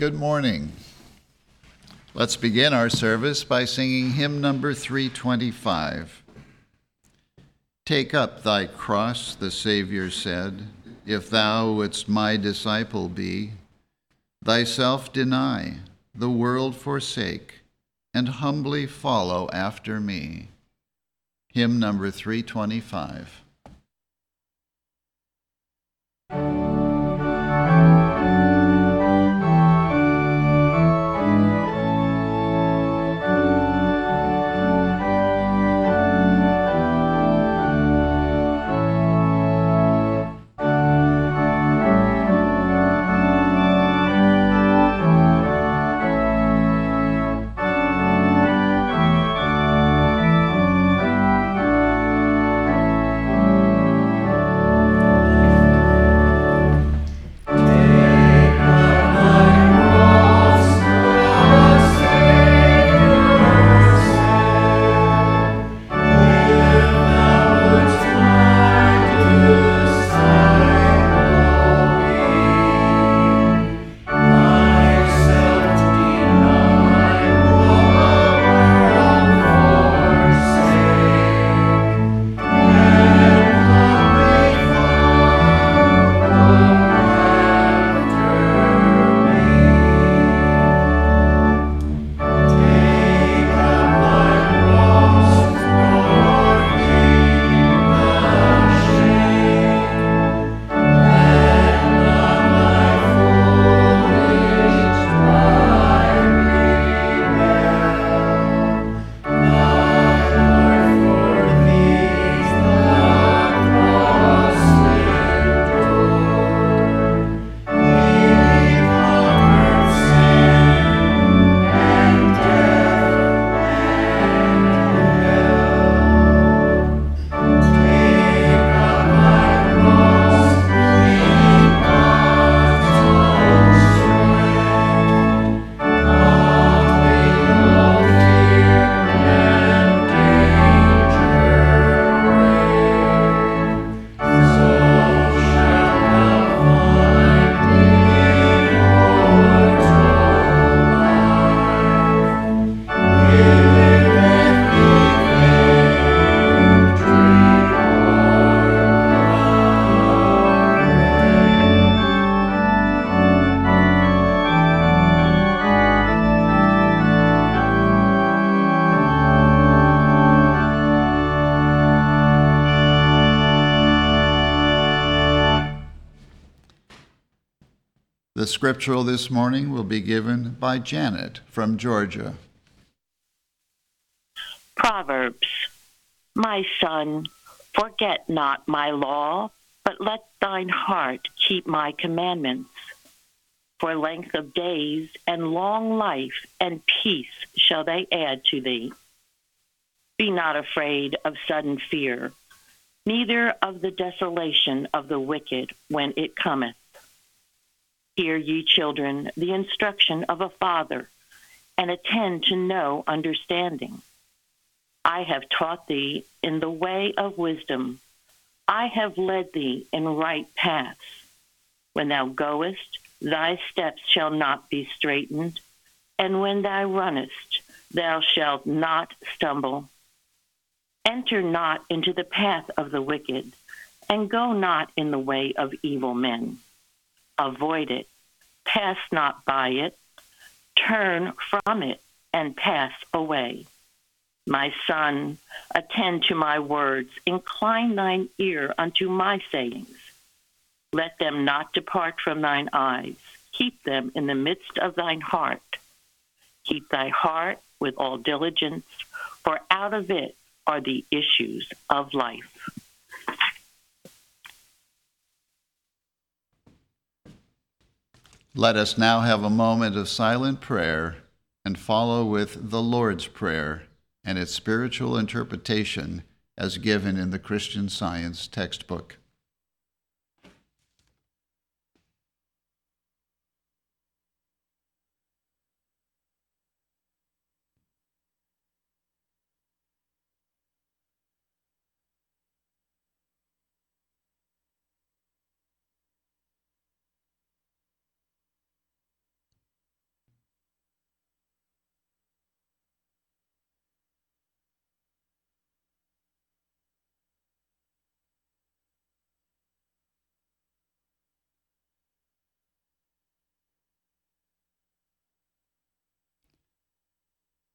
Good morning. Let's begin our service by singing hymn number 325. Take up thy cross, the Savior said, if thou wouldst my disciple be. Thyself deny, the world forsake, and humbly follow after me. Hymn number 325. Scriptural this morning will be given by Janet from Georgia. Proverbs My son, forget not my law, but let thine heart keep my commandments. For length of days and long life and peace shall they add to thee. Be not afraid of sudden fear, neither of the desolation of the wicked when it cometh Hear, ye children, the instruction of a father, and attend to know understanding. I have taught thee in the way of wisdom. I have led thee in right paths. When thou goest, thy steps shall not be straitened, and when thou runnest, thou shalt not stumble. Enter not into the path of the wicked, and go not in the way of evil men avoid it, pass not by it, turn from it, and pass away. My son, attend to my words, incline thine ear unto my sayings. Let them not depart from thine eyes, keep them in the midst of thine heart. Keep thy heart with all diligence, for out of it are the issues of life. Let us now have a moment of silent prayer and follow with the Lord's Prayer and its spiritual interpretation as given in the Christian Science textbook.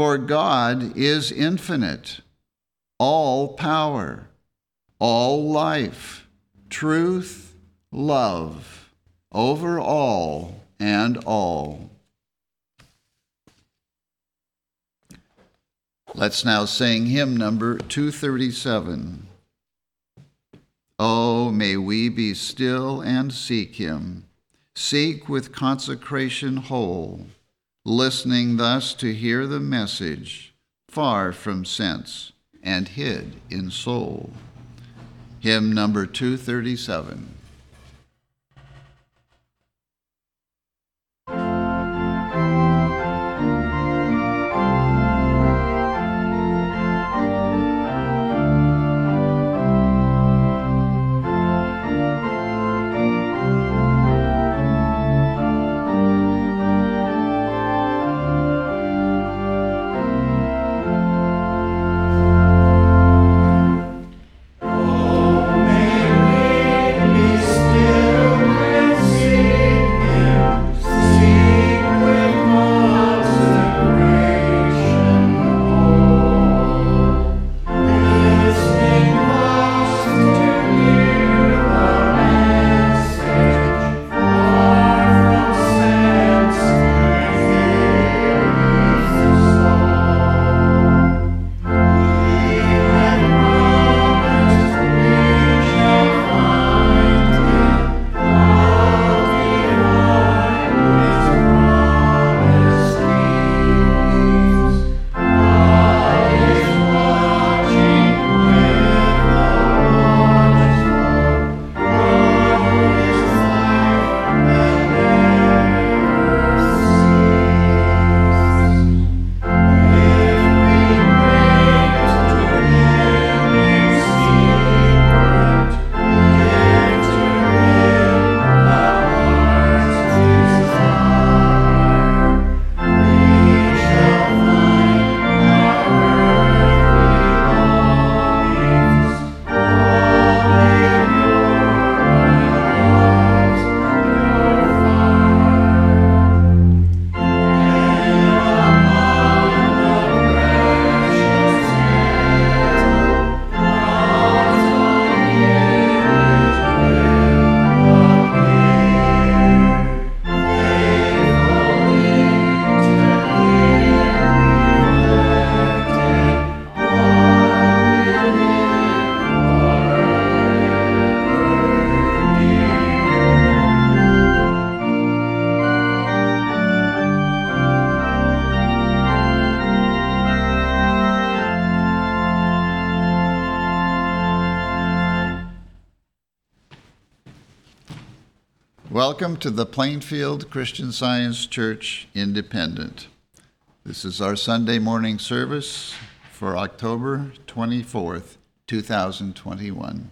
For God is infinite, all power, all life, truth, love, over all and all. Let's now sing hymn number 237. Oh, may we be still and seek him, seek with consecration whole, listening thus to hear the message, far from sense and hid in soul. Hymn number 237. Welcome to the Plainfield Christian Science Church Independent. This is our Sunday morning service for October 24th, 2021.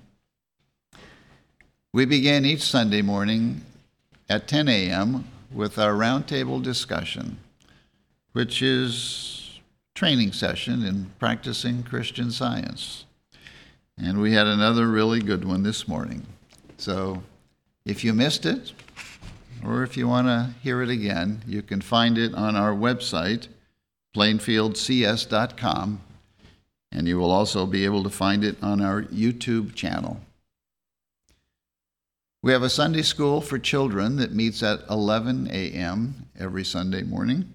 We begin each Sunday morning at 10 a.m. with our roundtable discussion, which is training session in practicing Christian Science. And we had another really good one this morning. So if you missed it, or if you want to hear it again, you can find it on our website, plainfieldcs.com, and you will also be able to find it on our YouTube channel. We have a Sunday school for children that meets at 11 a.m. every Sunday morning.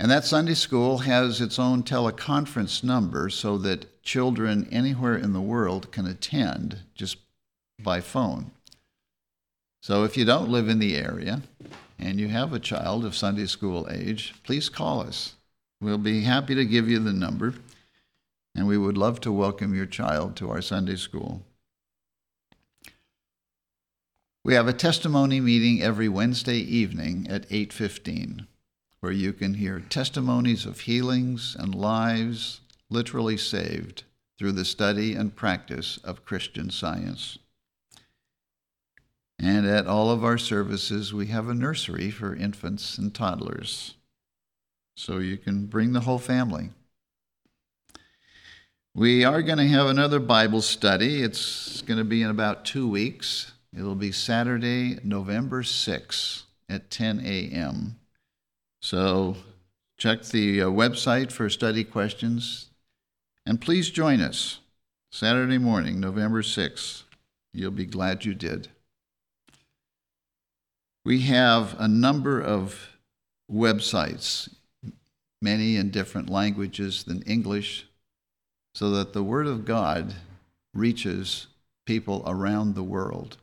And that Sunday school has its own teleconference number so that children anywhere in the world can attend just by phone. So if you don't live in the area and you have a child of Sunday school age, please call us. We'll be happy to give you the number, and we would love to welcome your child to our Sunday school. We have a testimony meeting every Wednesday evening at 8:15 where you can hear testimonies of healings and lives literally saved through the study and practice of Christian science. And at all of our services, we have a nursery for infants and toddlers. So you can bring the whole family. We are going to have another Bible study. It's going to be in about two weeks. It'll be Saturday, November 6th at 10 a.m. So check the uh, website for study questions. And please join us Saturday morning, November 6th. You'll be glad you did. We have a number of websites, many in different languages than English, so that the Word of God reaches people around the world.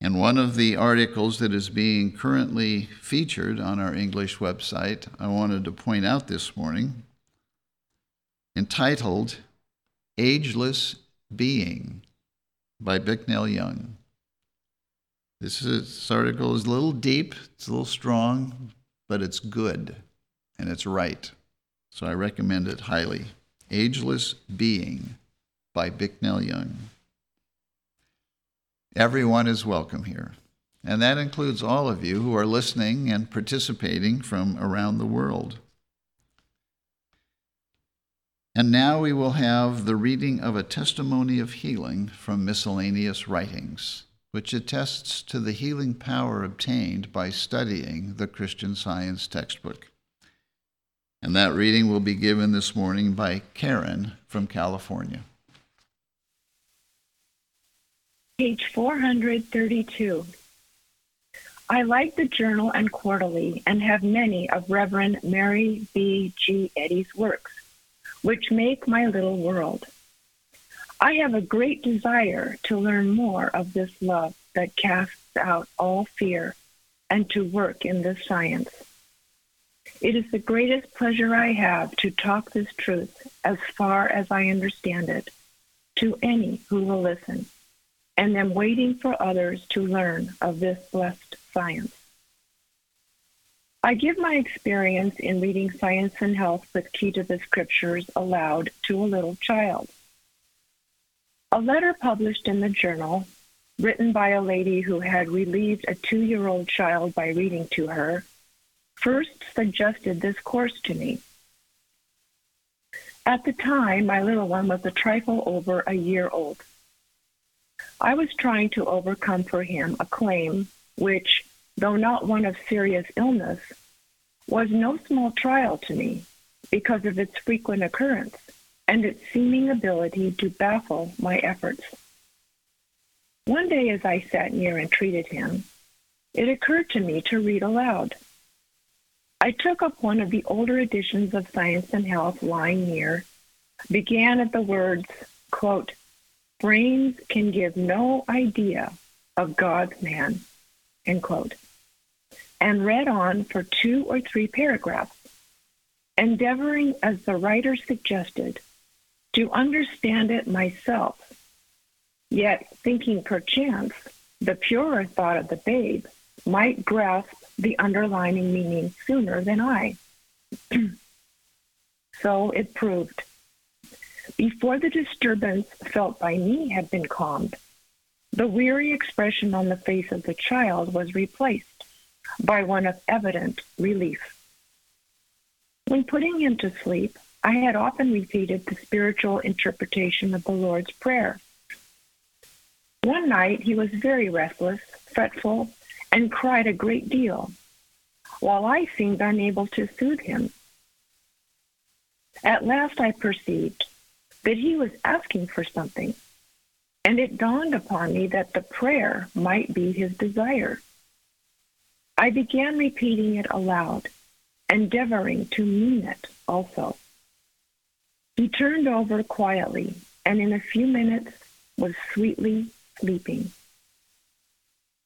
And one of the articles that is being currently featured on our English website, I wanted to point out this morning, entitled Ageless Being by Bicknell Young. This, is, this article is a little deep, it's a little strong, but it's good and it's right. So I recommend it highly. Ageless Being by Bicknell Young. Everyone is welcome here. And that includes all of you who are listening and participating from around the world. And now we will have the reading of a testimony of healing from miscellaneous writings, which attests to the healing power obtained by studying the Christian Science textbook. And that reading will be given this morning by Karen from California. Page 432. I like the Journal and Quarterly and have many of Reverend Mary B. G. Eddy's works, which make my little world. I have a great desire to learn more of this love that casts out all fear and to work in this science. It is the greatest pleasure I have to talk this truth as far as I understand it to any who will listen and am waiting for others to learn of this blessed science. I give my experience in reading Science and Health with Key to the Scriptures aloud to a little child. A letter published in the journal, written by a lady who had relieved a two year old child by reading to her, first suggested this course to me. At the time, my little one was a trifle over a year old. I was trying to overcome for him a claim which, though not one of serious illness, was no small trial to me because of its frequent occurrence and its seeming ability to baffle my efforts. One day, as I sat near and treated him, it occurred to me to read aloud. I took up one of the older editions of Science and Health lying near, began at the words, quote, brains can give no idea of God's man, end quote, and read on for two or three paragraphs, endeavoring, as the writer suggested, to understand it myself, yet thinking perchance the purer thought of the babe might grasp the underlying meaning sooner than I. so it proved. Before the disturbance felt by me had been calmed, the weary expression on the face of the child was replaced by one of evident relief. When putting him to sleep, I had often repeated the spiritual interpretation of the Lord's Prayer. One night he was very restless, fretful, and cried a great deal, while I seemed unable to soothe him. At last I perceived that he was asking for something, and it dawned upon me that the prayer might be his desire. I began repeating it aloud, endeavoring to mean it also. He turned over quietly, and in a few minutes was sweetly sleeping.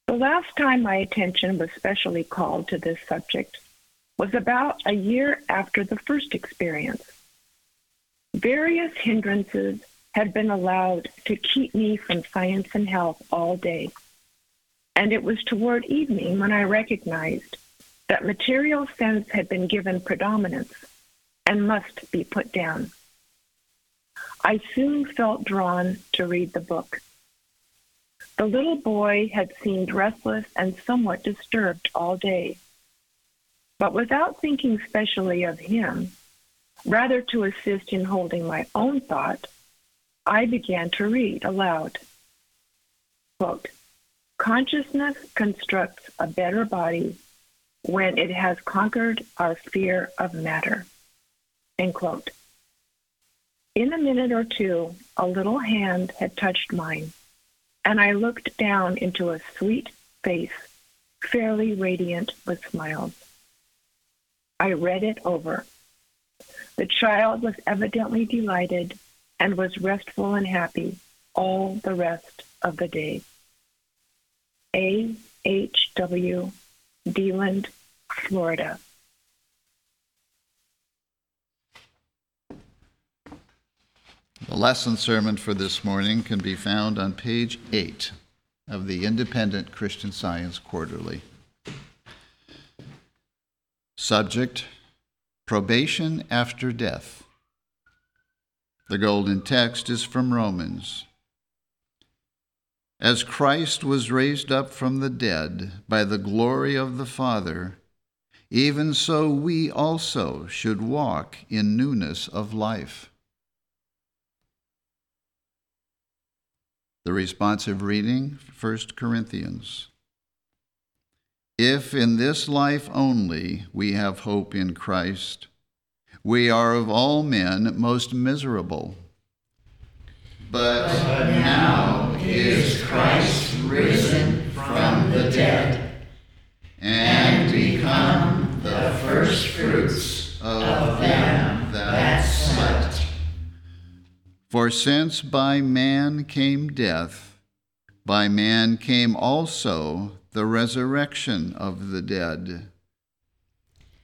The last time my attention was specially called to this subject was about a year after the first experience. Various hindrances had been allowed to keep me from science and health all day. And it was toward evening when I recognized that material sense had been given predominance and must be put down. I soon felt drawn to read the book. The little boy had seemed restless and somewhat disturbed all day. But without thinking specially of him, Rather to assist in holding my own thought, I began to read aloud. Quote, Consciousness constructs a better body when it has conquered our fear of matter. End quote. In a minute or two, a little hand had touched mine, and I looked down into a sweet face, fairly radiant with smiles. I read it over the child was evidently delighted and was restful and happy all the rest of the day. A. H. W. DeLand, Florida. The lesson sermon for this morning can be found on page 8 of the Independent Christian Science Quarterly. Subject Probation after death. The golden text is from Romans. As Christ was raised up from the dead by the glory of the Father, even so we also should walk in newness of life. The responsive reading, 1 Corinthians. If in this life only we have hope in Christ, we are of all men most miserable. But now is Christ risen from the dead and become the firstfruits of them that slept. For since by man came death, by man came also the resurrection of the dead.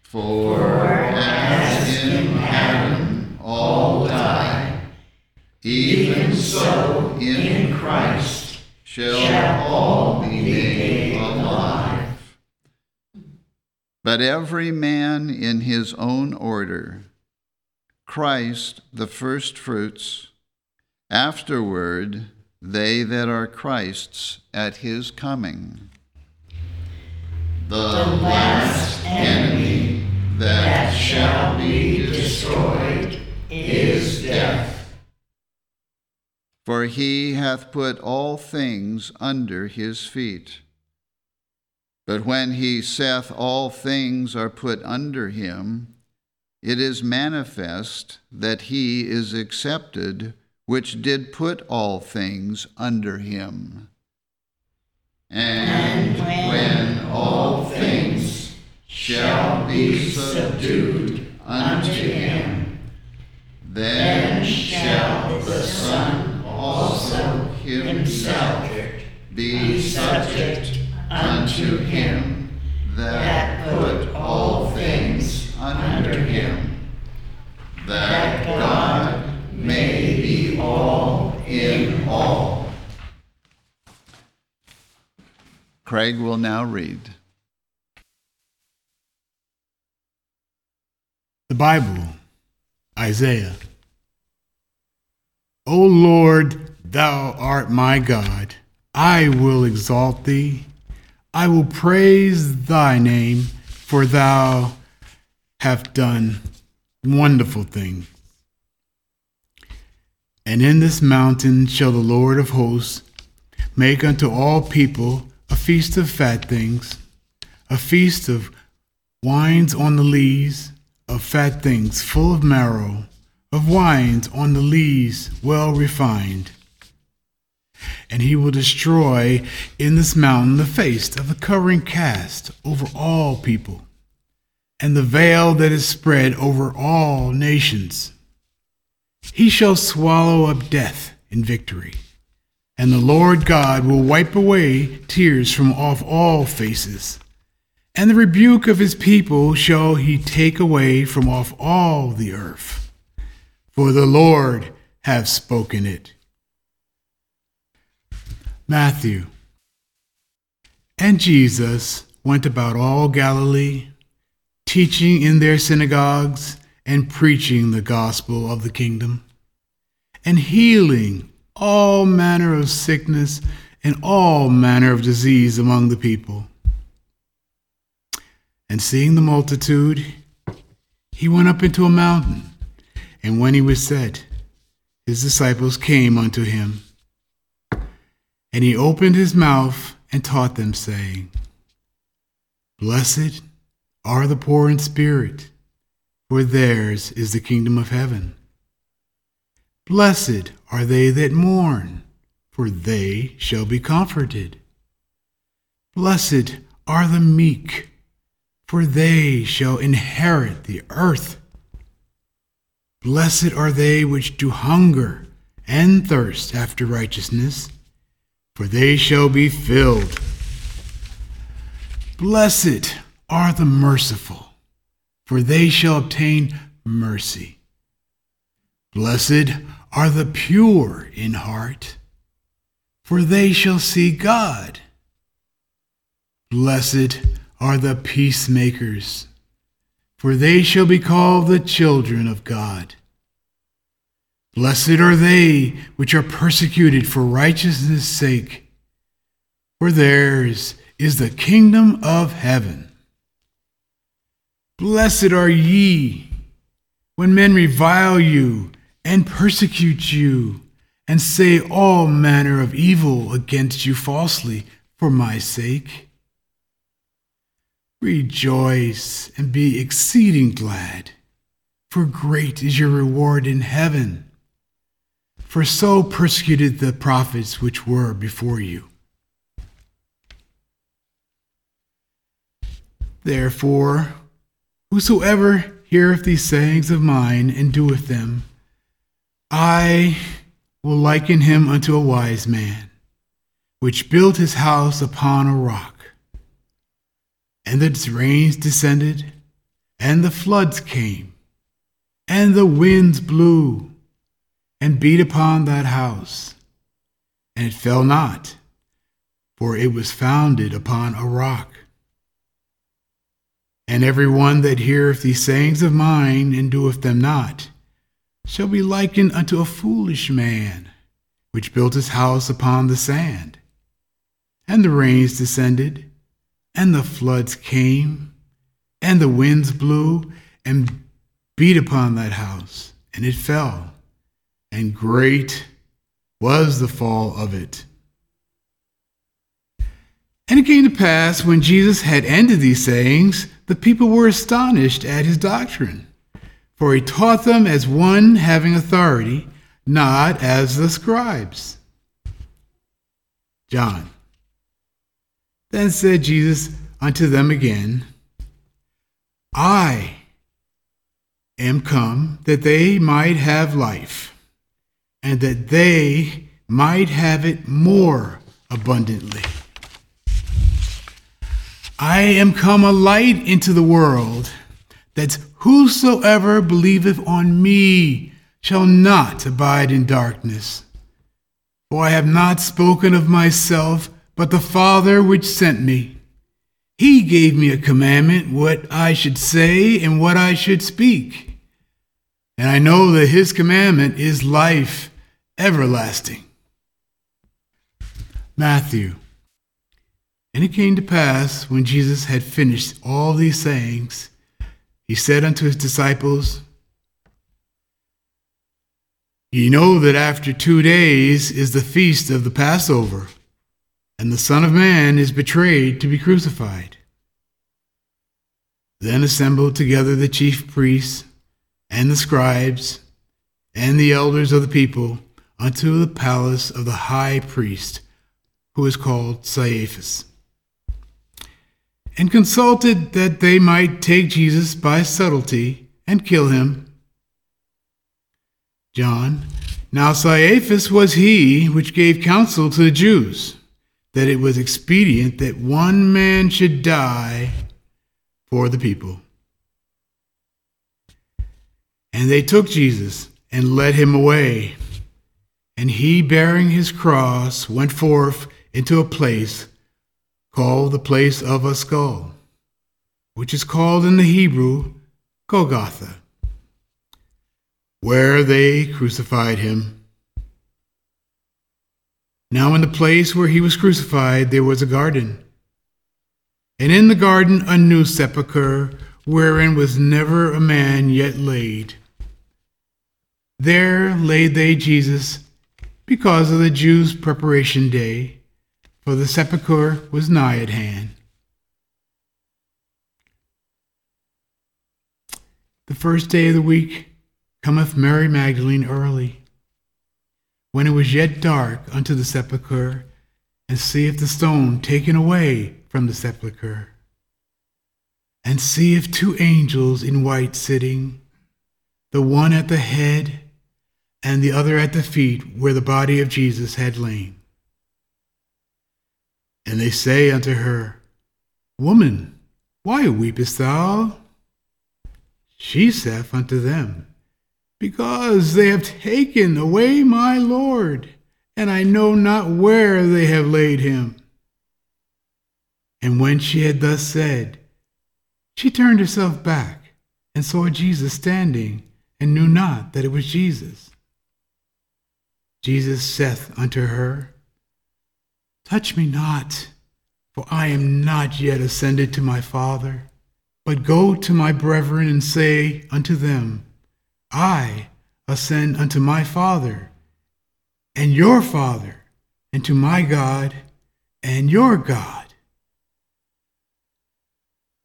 For as in Adam all die, even so in Christ shall all be made alive. But every man in his own order, Christ the firstfruits, afterward they that are Christ's at his coming the last enemy that shall be destroyed is death. For he hath put all things under his feet. But when he saith all things are put under him, it is manifest that he is accepted which did put all things under him. And when all things shall be subdued unto him, then shall the Son also himself be subject unto him that put all things under him, that God may be all in all. Craig will now read. The Bible, Isaiah. O Lord, thou art my God. I will exalt thee. I will praise thy name, for thou hast done wonderful things. And in this mountain shall the Lord of hosts make unto all people a feast of fat things, a feast of wines on the lees, of fat things full of marrow, of wines on the lees well refined. And he will destroy in this mountain the face of the covering cast over all people, and the veil that is spread over all nations. He shall swallow up death in victory, and the Lord God will wipe away tears from off all faces and the rebuke of his people shall he take away from off all the earth. For the Lord hath spoken it. Matthew. And Jesus went about all Galilee, teaching in their synagogues and preaching the gospel of the kingdom, and healing all manner of sickness and all manner of disease among the people. And seeing the multitude, he went up into a mountain. And when he was set, his disciples came unto him. And he opened his mouth and taught them, saying, Blessed are the poor in spirit, for theirs is the kingdom of heaven. Blessed are they that mourn, for they shall be comforted. Blessed are the meek for they shall inherit the earth. Blessed are they which do hunger and thirst after righteousness, for they shall be filled. Blessed are the merciful, for they shall obtain mercy. Blessed are the pure in heart, for they shall see God. Blessed are the peacemakers, for they shall be called the children of God. Blessed are they which are persecuted for righteousness' sake, for theirs is the kingdom of heaven. Blessed are ye when men revile you and persecute you and say all manner of evil against you falsely for my sake. Rejoice and be exceeding glad, for great is your reward in heaven. For so persecuted the prophets which were before you. Therefore, whosoever heareth these sayings of mine and doeth them, I will liken him unto a wise man, which built his house upon a rock. And the rains descended, and the floods came, and the winds blew, and beat upon that house. And it fell not, for it was founded upon a rock. And every one that heareth these sayings of mine and doeth them not shall be likened unto a foolish man, which built his house upon the sand. And the rains descended, and the floods came, and the winds blew and beat upon that house, and it fell, and great was the fall of it. And it came to pass when Jesus had ended these sayings, the people were astonished at his doctrine. For he taught them as one having authority, not as the scribes. John. Then said Jesus unto them again, I am come that they might have life, and that they might have it more abundantly. I am come a light into the world, that whosoever believeth on me shall not abide in darkness. For I have not spoken of myself, but the Father which sent me. He gave me a commandment what I should say and what I should speak. And I know that his commandment is life everlasting. Matthew. And it came to pass when Jesus had finished all these sayings, he said unto his disciples, Ye know that after two days is the feast of the Passover, and the Son of Man is betrayed to be crucified. Then assembled together the chief priests and the scribes and the elders of the people unto the palace of the high priest, who is called Caiaphas, and consulted that they might take Jesus by subtlety and kill him. John, now Caiaphas was he which gave counsel to the Jews that it was expedient that one man should die for the people. And they took Jesus and led him away. And he, bearing his cross, went forth into a place called the place of a skull, which is called in the Hebrew Golgotha, where they crucified him. Now, in the place where he was crucified, there was a garden. And in the garden, a new sepulchre, wherein was never a man yet laid. There laid they Jesus because of the Jews' preparation day, for the sepulchre was nigh at hand. The first day of the week cometh Mary Magdalene early when it was yet dark unto the sepulchre, and seeth the stone taken away from the sepulchre. And seeth two angels in white sitting, the one at the head, and the other at the feet, where the body of Jesus had lain. And they say unto her, Woman, why weepest thou? She saith unto them, because they have taken away my Lord, and I know not where they have laid him. And when she had thus said, she turned herself back and saw Jesus standing, and knew not that it was Jesus. Jesus saith unto her, Touch me not, for I am not yet ascended to my Father, but go to my brethren and say unto them, I ascend unto my Father and your Father, and to my God and your God.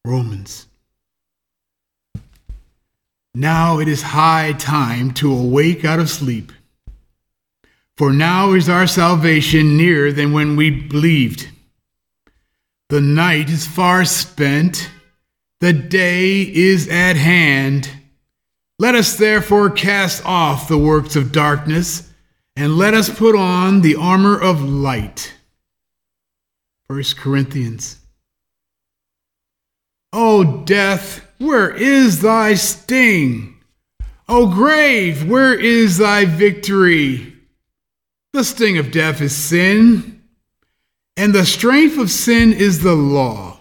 Romans. Now it is high time to awake out of sleep. For now is our salvation nearer than when we believed. The night is far spent, the day is at hand. Let us therefore cast off the works of darkness, and let us put on the armor of light. 1 Corinthians. O death, where is thy sting? O grave, where is thy victory? The sting of death is sin, and the strength of sin is the law.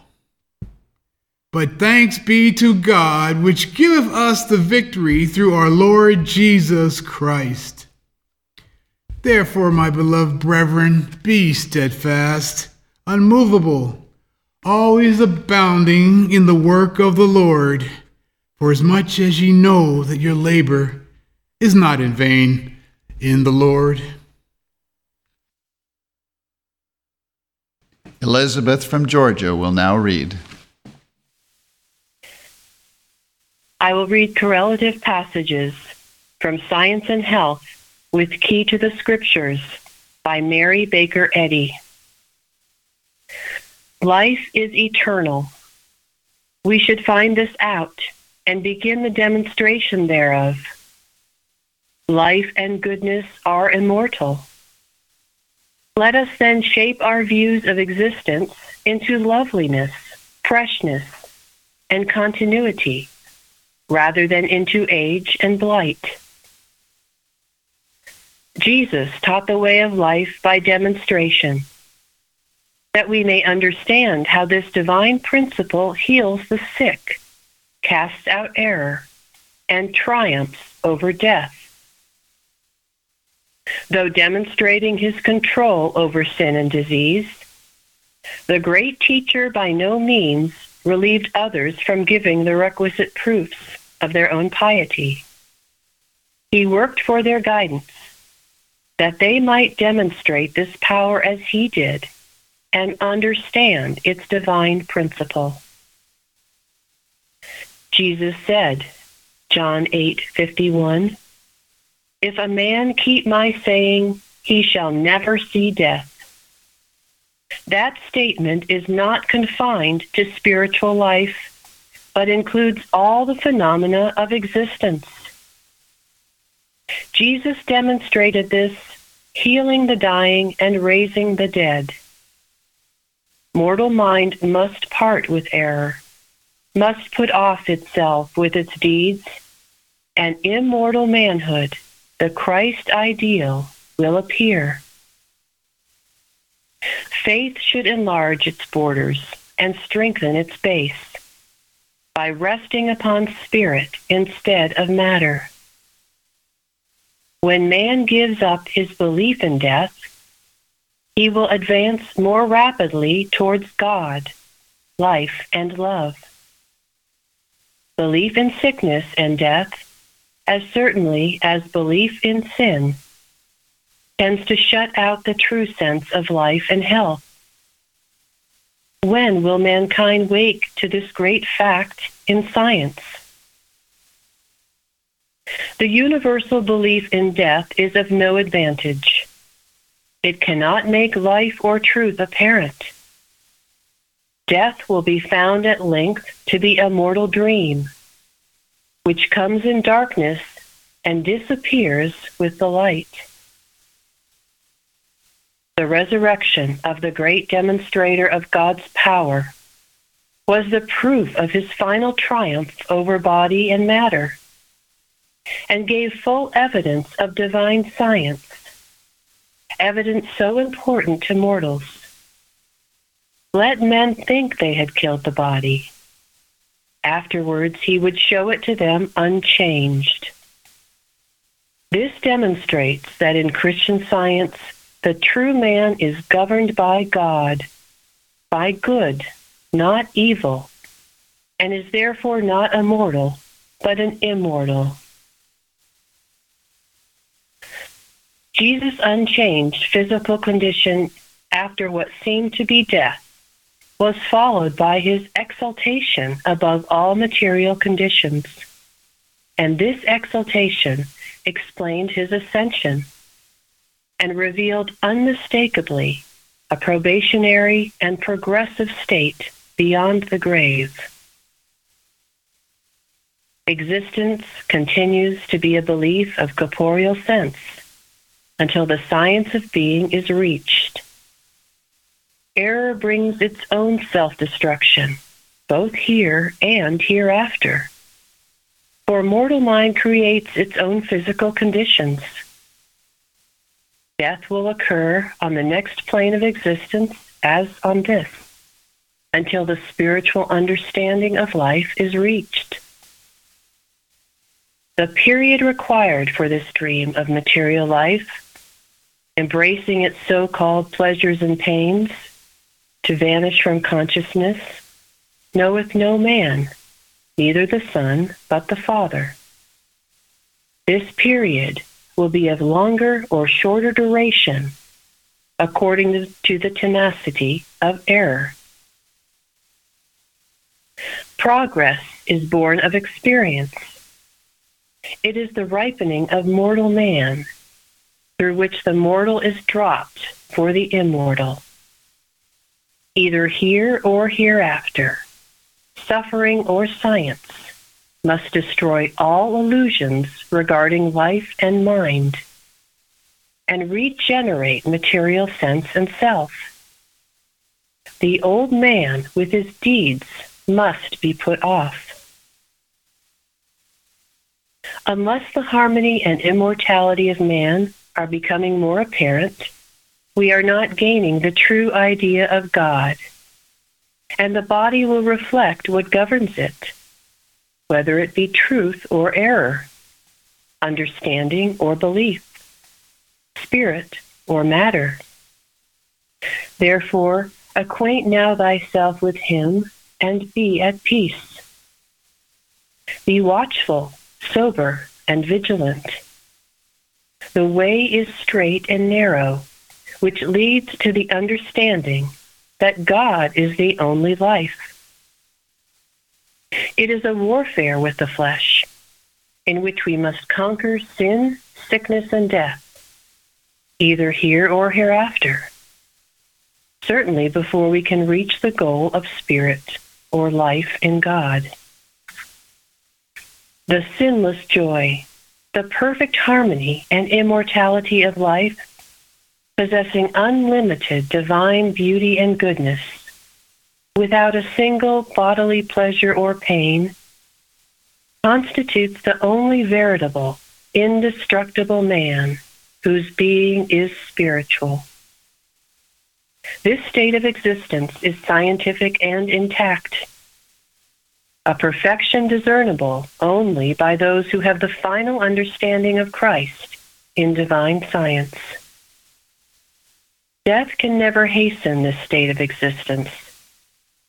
But thanks be to God, which giveth us the victory through our Lord Jesus Christ. Therefore, my beloved brethren, be steadfast, unmovable, always abounding in the work of the Lord, for as much as ye know that your labor is not in vain in the Lord. Elizabeth from Georgia will now read. I will read correlative passages from Science and Health with Key to the Scriptures by Mary Baker Eddy. Life is eternal. We should find this out and begin the demonstration thereof. Life and goodness are immortal. Let us then shape our views of existence into loveliness, freshness, and continuity rather than into age and blight. Jesus taught the way of life by demonstration. that we may understand how this divine principle heals the sick, casts out error, and triumphs over death. Though demonstrating his control over sin and disease, the great teacher by no means relieved others from giving the requisite proofs of their own piety. He worked for their guidance, that they might demonstrate this power as he did and understand its divine principle. Jesus said, John 8:51, If a man keep my saying, he shall never see death. That statement is not confined to spiritual life, but includes all the phenomena of existence. Jesus demonstrated this, healing the dying and raising the dead. Mortal mind must part with error, must put off itself with its deeds, and immortal manhood, the Christ ideal, will appear. Faith should enlarge its borders and strengthen its base by resting upon spirit instead of matter. When man gives up his belief in death, he will advance more rapidly towards God, life, and love. Belief in sickness and death, as certainly as belief in sin, tends to shut out the true sense of life and health. When will mankind wake to this great fact in science? The universal belief in death is of no advantage it cannot make life or truth apparent. Death will be found at length to be a mortal dream, which comes in darkness and disappears with the light. The resurrection of the great demonstrator of God's power was the proof of his final triumph over body and matter, and gave full evidence of divine science evidence so important to mortals. Let men think they had killed the body. Afterwards, he would show it to them unchanged. This demonstrates that in Christian science, the true man is governed by God, by good, not evil, and is therefore not a mortal, but an immortal. Jesus' unchanged physical condition after what seemed to be death was followed by his exaltation above all material conditions. And this exaltation explained his ascension and revealed unmistakably a probationary and progressive state beyond the grave. Existence continues to be a belief of corporeal sense until the science of being is reached. Error brings its own self destruction, both here and hereafter. For mortal mind creates its own physical conditions. Death will occur on the next plane of existence as on this, until the spiritual understanding of life is reached. The period required for this dream of material life embracing its so called pleasures and pains, to vanish from consciousness, knoweth no man, neither the Son, but the Father. This period will be of longer or shorter duration according to the tenacity of error. Progress is born of experience. It is the ripening of mortal man through which the mortal is dropped for the immortal. Either here or hereafter, suffering or science must destroy all illusions regarding life and mind and regenerate material sense and self. The old man with his deeds must be put off. Unless the harmony and immortality of man are becoming more apparent, we are not gaining the true idea of God, and the body will reflect what governs it, whether it be truth or error, understanding or belief, spirit or matter. Therefore, acquaint now thyself with him and be at peace. Be watchful, sober, and vigilant. The way is straight and narrow, which leads to the understanding that God is the only life. It is a warfare with the flesh, in which we must conquer sin, sickness, and death, either here or hereafter. Certainly before we can reach the goal of spirit or life in God. The sinless joy, the perfect harmony and immortality of life, possessing unlimited divine beauty and goodness, without a single bodily pleasure or pain, constitutes the only veritable, indestructible man whose being is spiritual. This state of existence is scientific and intact, a perfection discernible only by those who have the final understanding of Christ in divine science. Death can never hasten this state of existence,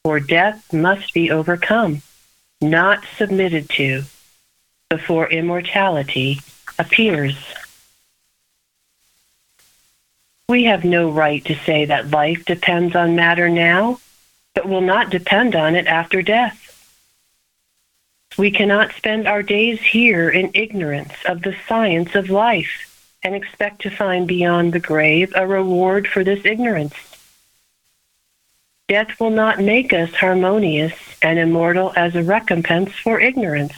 for death must be overcome, not submitted to, before immortality appears. We have no right to say that life depends on matter now, but will not depend on it after death. We cannot spend our days here in ignorance of the science of life and expect to find beyond the grave a reward for this ignorance. Death will not make us harmonious and immortal as a recompense for ignorance.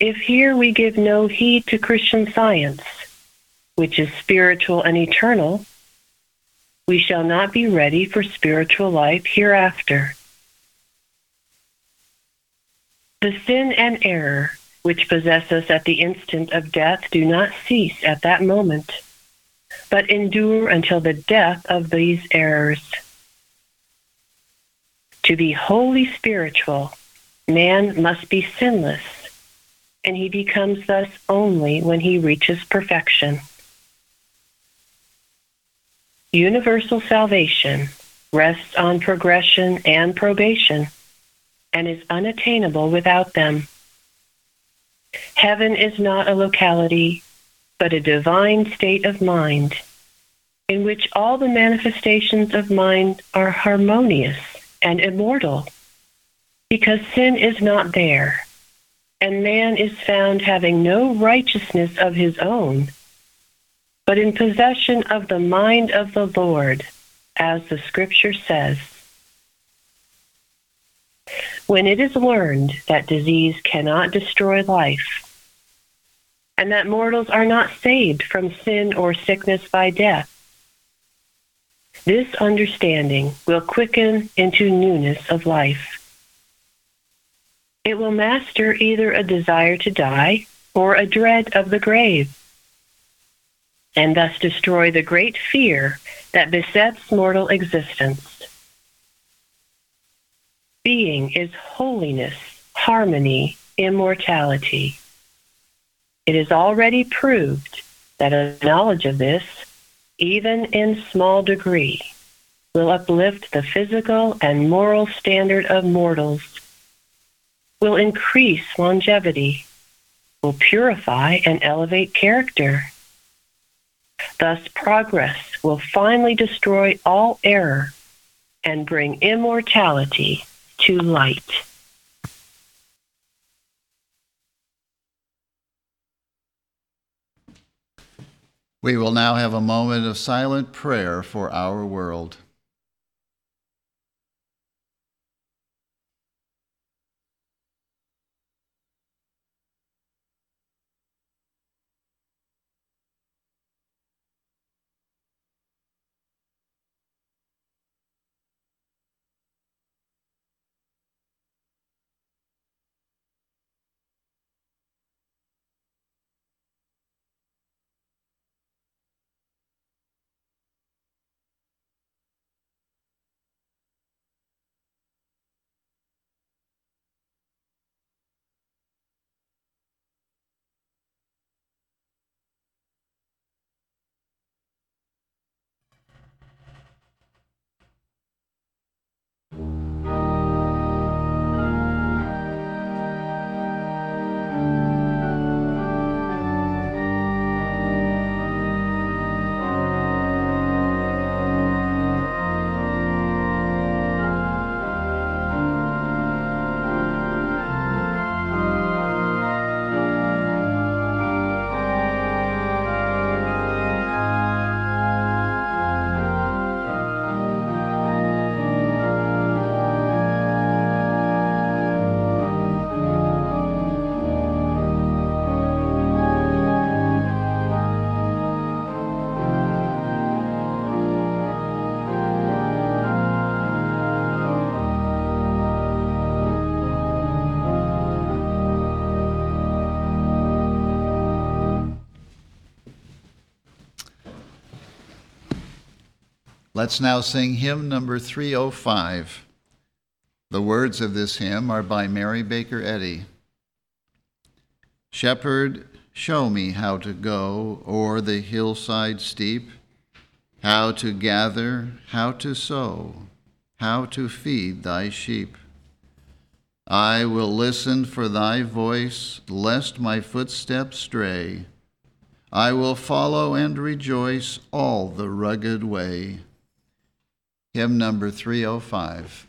If here we give no heed to Christian science, which is spiritual and eternal, we shall not be ready for spiritual life hereafter. The sin and error which possess us at the instant of death do not cease at that moment, but endure until the death of these errors. To be wholly spiritual, man must be sinless, and he becomes thus only when he reaches perfection. Universal salvation rests on progression and probation and is unattainable without them. Heaven is not a locality, but a divine state of mind in which all the manifestations of mind are harmonious and immortal, because sin is not there, and man is found having no righteousness of his own but in possession of the mind of the Lord, as the scripture says. When it is learned that disease cannot destroy life, and that mortals are not saved from sin or sickness by death, this understanding will quicken into newness of life. It will master either a desire to die or a dread of the grave and thus destroy the great fear that besets mortal existence. Being is holiness, harmony, immortality. It is already proved that a knowledge of this, even in small degree, will uplift the physical and moral standard of mortals, will increase longevity, will purify and elevate character Thus, progress will finally destroy all error and bring immortality to light. We will now have a moment of silent prayer for our world. Let's now sing hymn number 305. The words of this hymn are by Mary Baker Eddy. Shepherd, show me how to go o'er the hillside steep, how to gather, how to sow, how to feed thy sheep. I will listen for thy voice, lest my footsteps stray. I will follow and rejoice all the rugged way. Hymn number 305.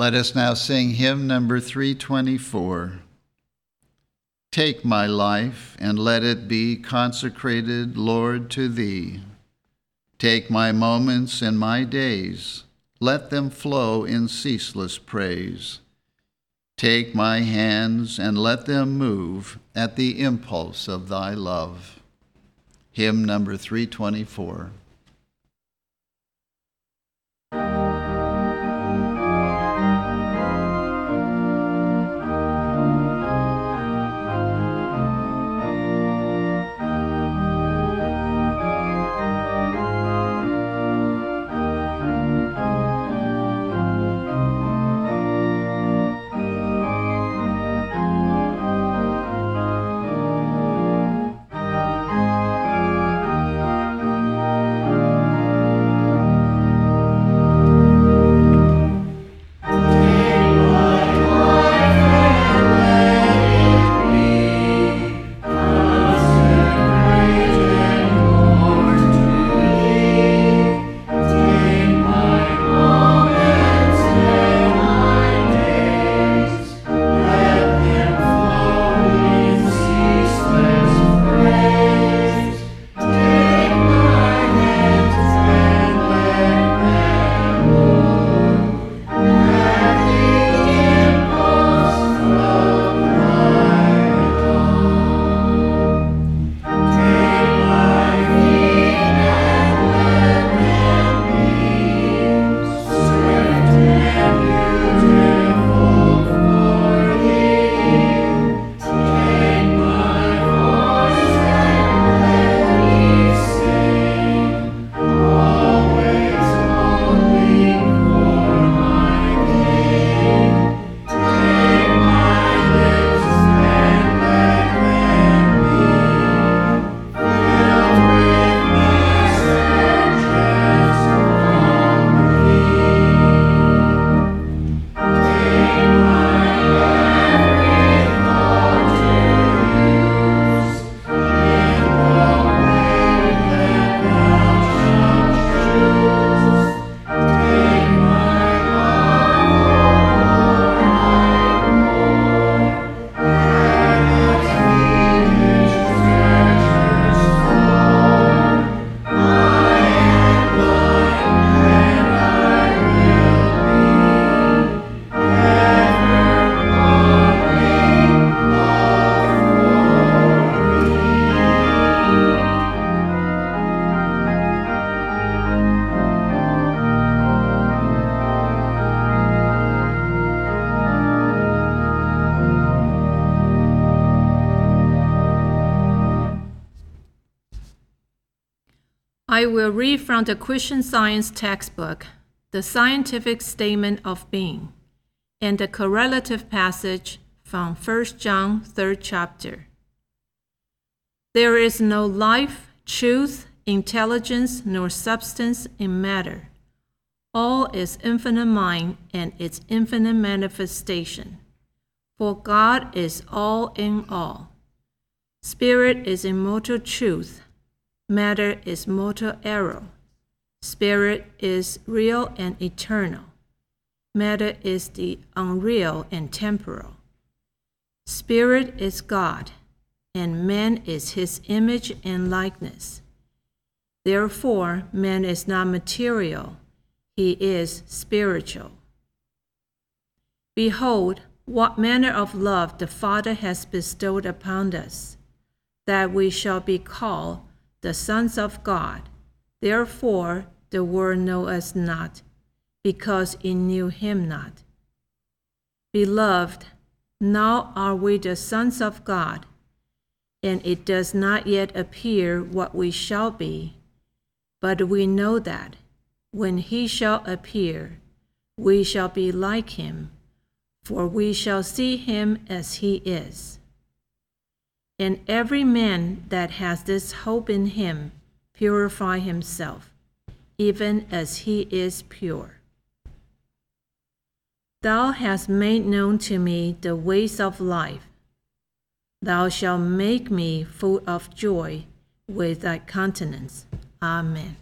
Let us now sing hymn number 324. Take my life and let it be consecrated, Lord, to Thee. Take my moments and my days, let them flow in ceaseless praise. Take my hands and let them move at the impulse of Thy love. Hymn number 324. From the Christian Science textbook, The Scientific Statement of Being, and the correlative passage from 1 John 3rd chapter. There is no life, truth, intelligence, nor substance in matter. All is infinite mind and its infinite manifestation. For God is all in all. Spirit is immortal truth Matter is mortal error. Spirit is real and eternal. Matter is the unreal and temporal. Spirit is God, and man is his image and likeness. Therefore, man is not material, he is spiritual. Behold, what manner of love the Father has bestowed upon us, that we shall be called the sons of God. Therefore, the world know us not, because it knew him not. Beloved, now are we the sons of God, and it does not yet appear what we shall be, but we know that when he shall appear, we shall be like him, for we shall see him as he is. And every man that has this hope in him purify himself, even as he is pure. Thou hast made known to me the ways of life. Thou shalt make me full of joy with thy countenance. Amen.